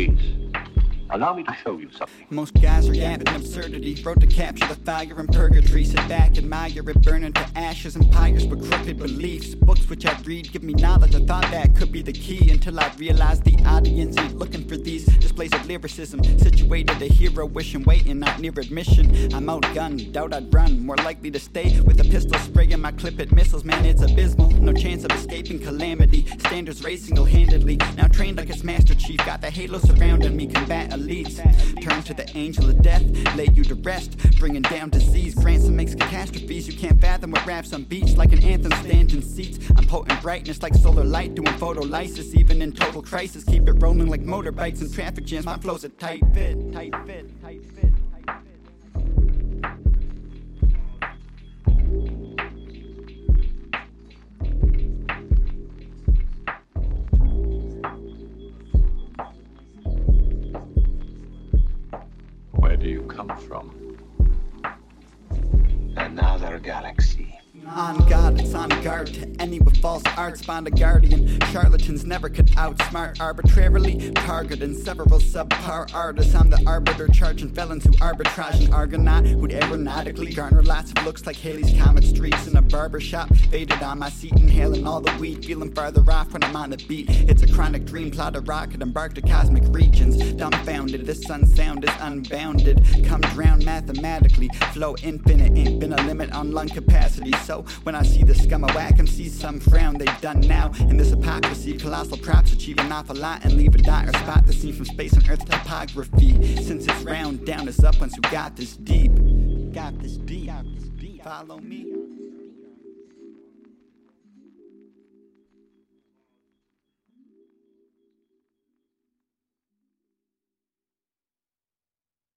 Please, allow me to show you something. Most guys are yapping absurdity. Wrote to capture the fire in purgatory. Sit back, and admire it burning to ashes. Empires with crooked beliefs. Books which I read give me knowledge. I thought that could be the key until I realized the audience ain't looking for these displays of lyricism. Situated a hero, wishing, waiting, not near admission. I'm outgunned, doubt I'd run. More likely to stay with a pistol spraying my clip at missiles. Man, it's abysmal. No chance of escaping calamity. Standards raised single handedly. Now trained like its master chief. Got the halo surrounding me. Combat elites. Turn to the angel of death, lay you to rest, bringing down disease. Ransom makes catastrophes you can't fathom with raps on beats like an anthem standing seats. I'm potent brightness like solar light, doing photolysis, even in total crisis. Keep it rolling like motorbikes and traffic jams. My flow's a tight fit, tight fit, tight fit. tight fit. Where do you come from? Another galaxy. On God, it's on guard to any with false arts. Find a guardian. Charlatans never could outsmart arbitrarily, targeting several subpar artists. I'm the arbiter, charging felons who arbitrage and argonaut, who'd aeronautically garner lots of looks like Halley's Comet streaks in a barber shop. Faded on my seat, inhaling all the weed, feeling farther off when I'm on the beat. It's a chronic dream, plot a rocket, embark to cosmic regions. Dumbfounded, this sun sound is unbounded. Come drown mathematically, flow infinite, ain't been a limit on lung capacity. So when I see the scum of whack, and see some frown they've done now. In this hypocrisy, colossal props achieve an awful lot and leave a or spot the scene from space and earth topography. Since it's round, down is up once you got this deep. Got this deep. Follow me.